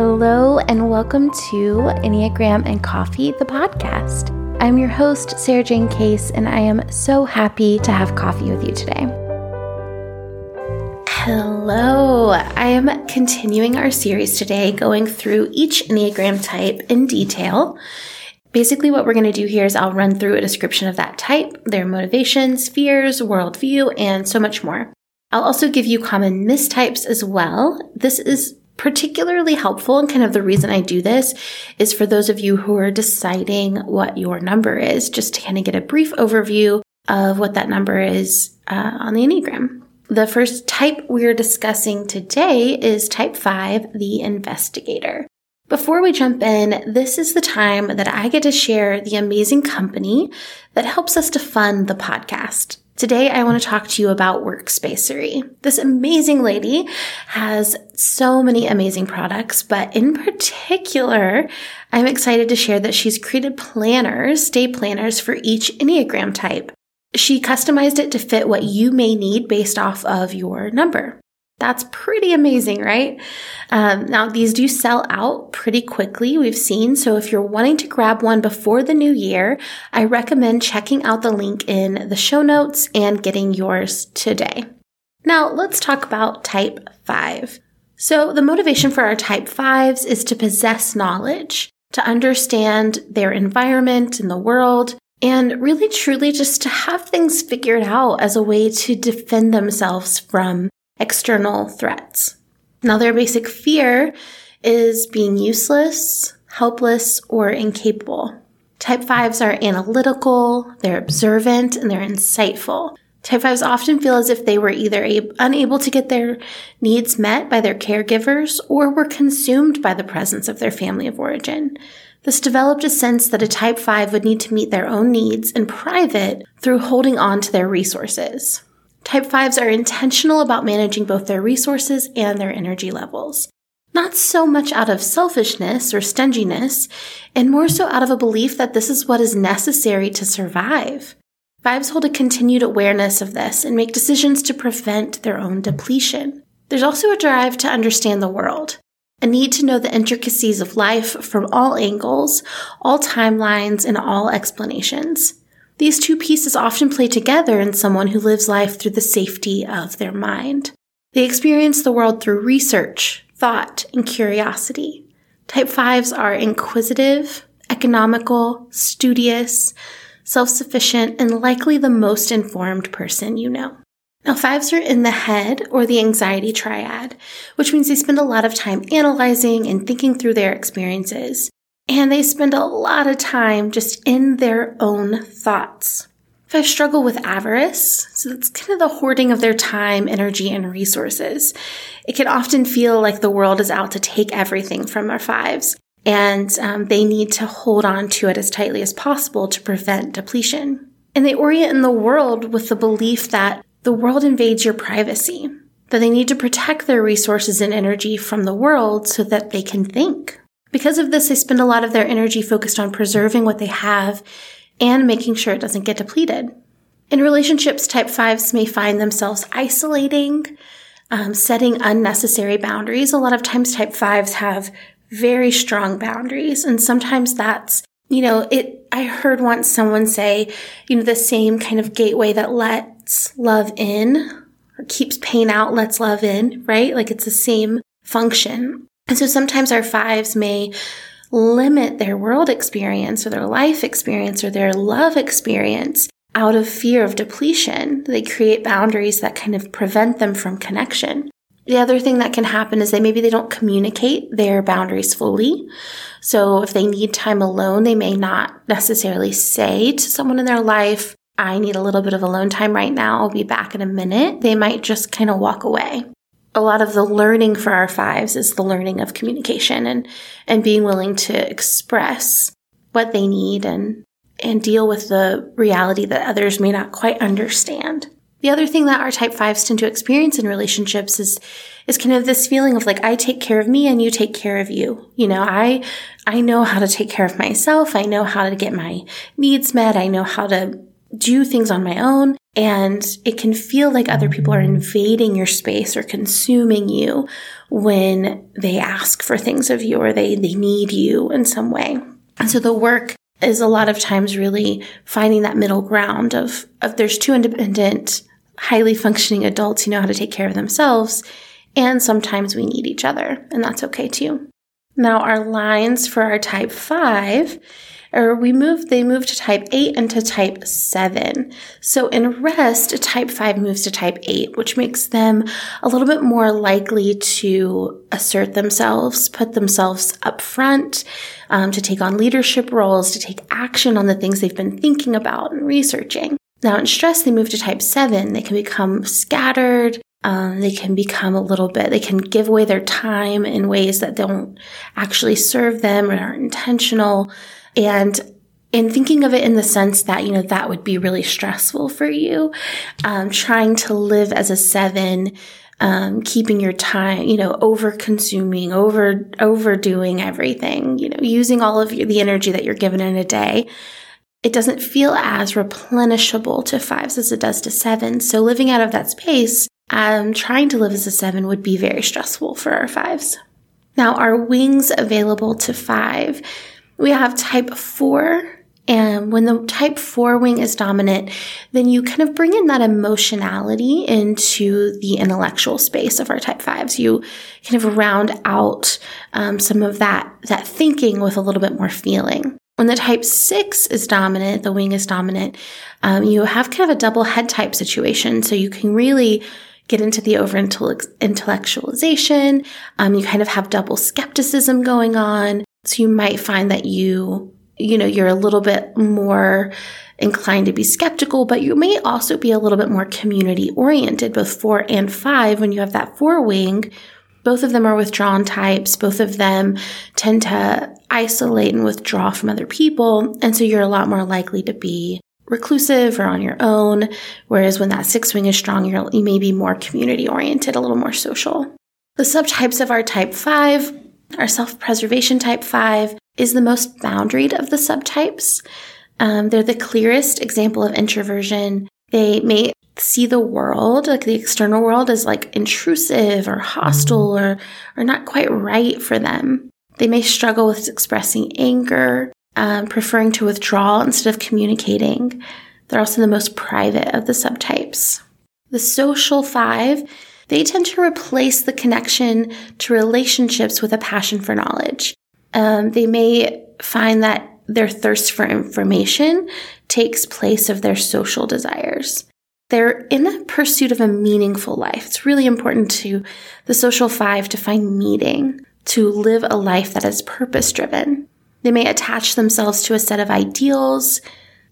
Hello, and welcome to Enneagram and Coffee, the podcast. I'm your host, Sarah Jane Case, and I am so happy to have coffee with you today. Hello, I am continuing our series today, going through each Enneagram type in detail. Basically, what we're going to do here is I'll run through a description of that type, their motivations, fears, worldview, and so much more. I'll also give you common mistypes as well. This is particularly helpful and kind of the reason I do this is for those of you who are deciding what your number is, just to kind of get a brief overview of what that number is uh, on the Enneagram. The first type we're discussing today is type five, the investigator. Before we jump in, this is the time that I get to share the amazing company that helps us to fund the podcast. Today, I want to talk to you about Workspacery. This amazing lady has so many amazing products, but in particular, I'm excited to share that she's created planners, day planners for each Enneagram type. She customized it to fit what you may need based off of your number. That's pretty amazing, right? Um, now, these do sell out pretty quickly, we've seen. So, if you're wanting to grab one before the new year, I recommend checking out the link in the show notes and getting yours today. Now, let's talk about type 5. So, the motivation for our type 5s is to possess knowledge, to understand their environment and the world, and really truly just to have things figured out as a way to defend themselves from external threats. Now, their basic fear is being useless, helpless, or incapable. Type 5s are analytical, they're observant, and they're insightful. Type 5s often feel as if they were either ab- unable to get their needs met by their caregivers or were consumed by the presence of their family of origin. This developed a sense that a type 5 would need to meet their own needs in private through holding on to their resources. Type 5s are intentional about managing both their resources and their energy levels. Not so much out of selfishness or stinginess, and more so out of a belief that this is what is necessary to survive. Fives hold a continued awareness of this and make decisions to prevent their own depletion. There's also a drive to understand the world, a need to know the intricacies of life from all angles, all timelines, and all explanations. These two pieces often play together in someone who lives life through the safety of their mind. They experience the world through research, thought, and curiosity. Type 5s are inquisitive, economical, studious, self-sufficient, and likely the most informed person you know. Now, fives are in the head or the anxiety triad, which means they spend a lot of time analyzing and thinking through their experiences and they spend a lot of time just in their own thoughts. I struggle with avarice, so that's kind of the hoarding of their time, energy, and resources. It can often feel like the world is out to take everything from our fives, and um, they need to hold on to it as tightly as possible to prevent depletion. And they orient in the world with the belief that the world invades your privacy, that they need to protect their resources and energy from the world so that they can think. Because of this, they spend a lot of their energy focused on preserving what they have and making sure it doesn't get depleted. In relationships, type fives may find themselves isolating, um, setting unnecessary boundaries. A lot of times, type fives have very strong boundaries, and sometimes that's you know it. I heard once someone say, you know, the same kind of gateway that lets love in or keeps pain out, lets love in, right? Like it's the same function. And so sometimes our fives may limit their world experience or their life experience or their love experience out of fear of depletion. They create boundaries that kind of prevent them from connection. The other thing that can happen is that maybe they don't communicate their boundaries fully. So if they need time alone, they may not necessarily say to someone in their life, I need a little bit of alone time right now. I'll be back in a minute. They might just kind of walk away. A lot of the learning for our fives is the learning of communication and, and being willing to express what they need and, and deal with the reality that others may not quite understand. The other thing that our type fives tend to experience in relationships is, is kind of this feeling of like, I take care of me and you take care of you. You know, I, I know how to take care of myself. I know how to get my needs met. I know how to do things on my own. And it can feel like other people are invading your space or consuming you when they ask for things of you or they, they need you in some way. And so the work is a lot of times really finding that middle ground of, of there's two independent highly functioning adults who know how to take care of themselves. And sometimes we need each other, and that's okay too. Now, our lines for our type five, or we move, they move to type eight and to type seven. So in rest, type five moves to type eight, which makes them a little bit more likely to assert themselves, put themselves up front, um, to take on leadership roles, to take action on the things they've been thinking about and researching. Now, in stress, they move to type seven. They can become scattered. Um, they can become a little bit, they can give away their time in ways that don't actually serve them or aren't intentional. And in thinking of it in the sense that, you know, that would be really stressful for you, um, trying to live as a seven, um, keeping your time, you know, over consuming, over, overdoing everything, you know, using all of the energy that you're given in a day it doesn't feel as replenishable to fives as it does to sevens. So living out of that space, um, trying to live as a seven would be very stressful for our fives. Now, our wings available to five, we have type four. And when the type four wing is dominant, then you kind of bring in that emotionality into the intellectual space of our type fives. You kind of round out um, some of that that thinking with a little bit more feeling. When the type six is dominant, the wing is dominant, um, you have kind of a double head type situation. So you can really get into the over intellectualization. Um, you kind of have double skepticism going on. So you might find that you, you know, you're a little bit more inclined to be skeptical, but you may also be a little bit more community oriented, both four and five when you have that four wing both of them are withdrawn types. Both of them tend to isolate and withdraw from other people. And so you're a lot more likely to be reclusive or on your own. Whereas when that six wing is strong, you may be more community oriented, a little more social. The subtypes of our type five, our self preservation type five is the most boundaried of the subtypes. Um, they're the clearest example of introversion. They may see the world, like the external world, as like intrusive or hostile or, or not quite right for them. They may struggle with expressing anger, um, preferring to withdraw instead of communicating. They're also the most private of the subtypes. The social five, they tend to replace the connection to relationships with a passion for knowledge. Um, they may find that their thirst for information takes place of their social desires. They're in the pursuit of a meaningful life. It's really important to the social five to find meaning, to live a life that is purpose driven. They may attach themselves to a set of ideals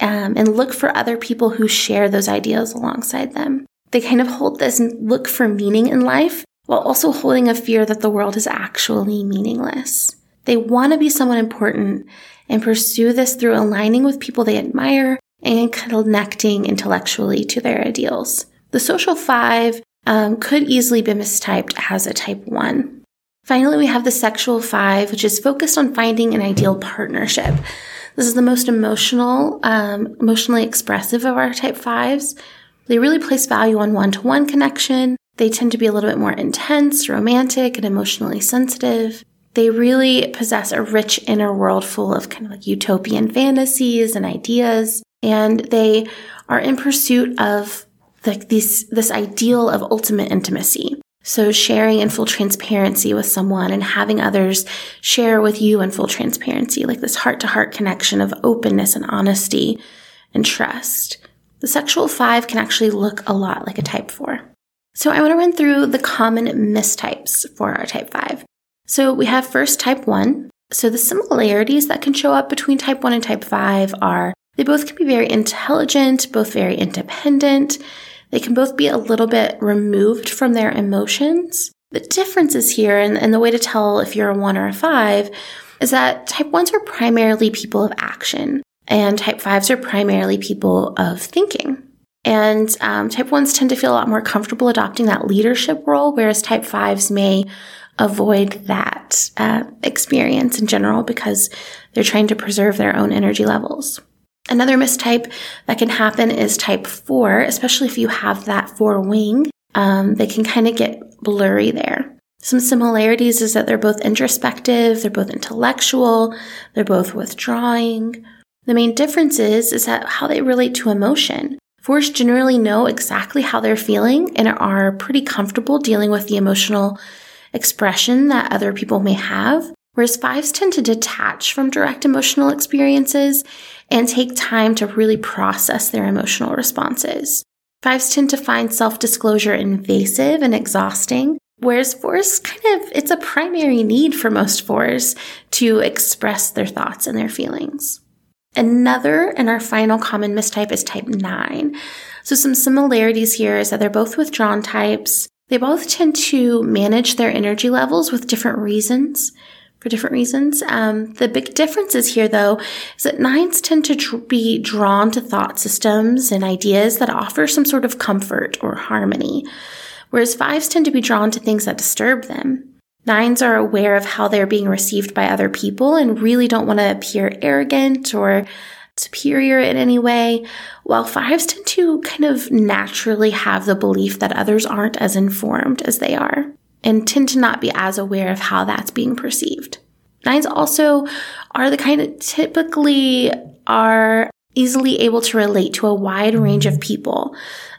um, and look for other people who share those ideals alongside them. They kind of hold this look for meaning in life while also holding a fear that the world is actually meaningless. They want to be someone important and pursue this through aligning with people they admire and connecting intellectually to their ideals. The social five um, could easily be mistyped as a type one. Finally, we have the sexual five, which is focused on finding an ideal partnership. This is the most emotional, um, emotionally expressive of our type fives. They really place value on one to one connection. They tend to be a little bit more intense, romantic, and emotionally sensitive. They really possess a rich inner world full of kind of like utopian fantasies and ideas and they are in pursuit of like this this ideal of ultimate intimacy. So sharing in full transparency with someone and having others share with you in full transparency, like this heart to heart connection of openness and honesty and trust. The sexual five can actually look a lot like a type four. So I want to run through the common mistypes for our type five. So we have first type one. So the similarities that can show up between type one and type five are They both can be very intelligent, both very independent. They can both be a little bit removed from their emotions. The differences here, and, and the way to tell if you're a one or a five, is that type ones are primarily people of action, and type fives are primarily people of thinking. And um, type ones tend to feel a lot more comfortable adopting that leadership role, whereas type fives may avoid that uh, experience in general because they're trying to preserve their own energy levels. Another mistype that can happen is type 4, especially if you have that 4 wing. Um, they can kind of get blurry there. Some similarities is that they're both introspective, they're both intellectual, they're both withdrawing. The main difference is, is that how they relate to emotion. Fours generally know exactly how they're feeling and are pretty comfortable dealing with the emotional expression that other people may have, whereas fives tend to detach from direct emotional experiences and take time to really process their emotional responses. Fives tend to find self disclosure invasive and exhausting, whereas fours kind of, it's a primary need for most fours to express their thoughts and their feelings. Another and our final common mistype is type 9. So some similarities here is that they're both withdrawn types. They both tend to manage their energy levels with different reasons, for different reasons. Um, the big differences here, though, is that nines tend to tr- be drawn to thought systems and ideas that offer some sort of comfort or harmony, whereas fives tend to be drawn to things that disturb them. Nines are aware of how they're being received by other people and really don't want to appear arrogant or superior in any way, while fives tend to kind of naturally have the belief that others aren't as informed as they are and tend to not be as aware of how that's being perceived. Nines also are the kind of typically are easily able to relate to a wide range of people.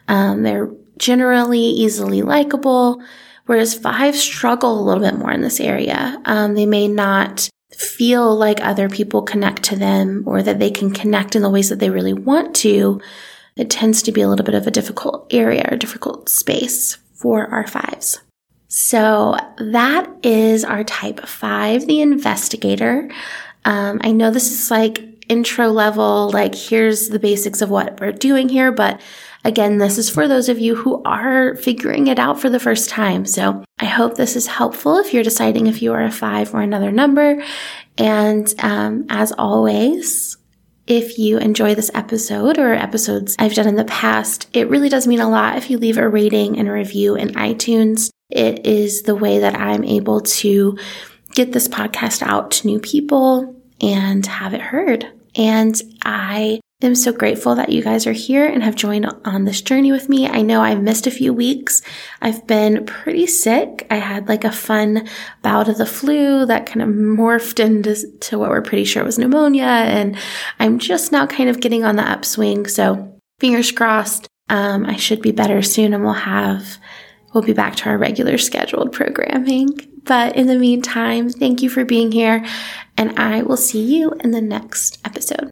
Um, they're generally easily likable whereas five struggle a little bit more in this area. Um, they may not feel like other people connect to them or that they can connect in the ways that they really want to. It tends to be a little bit of a difficult area or difficult space for our fives. So that is our type five, the investigator. Um, I know this is like intro level, like here's the basics of what we're doing here, but Again, this is for those of you who are figuring it out for the first time. So I hope this is helpful if you're deciding if you are a five or another number. And um, as always, if you enjoy this episode or episodes I've done in the past, it really does mean a lot if you leave a rating and a review in iTunes. It is the way that I'm able to get this podcast out to new people and have it heard. And I I'm so grateful that you guys are here and have joined on this journey with me. I know I've missed a few weeks. I've been pretty sick. I had like a fun bout of the flu that kind of morphed into to what we're pretty sure was pneumonia. And I'm just now kind of getting on the upswing. So fingers crossed. Um, I should be better soon and we'll have, we'll be back to our regular scheduled programming. But in the meantime, thank you for being here and I will see you in the next episode.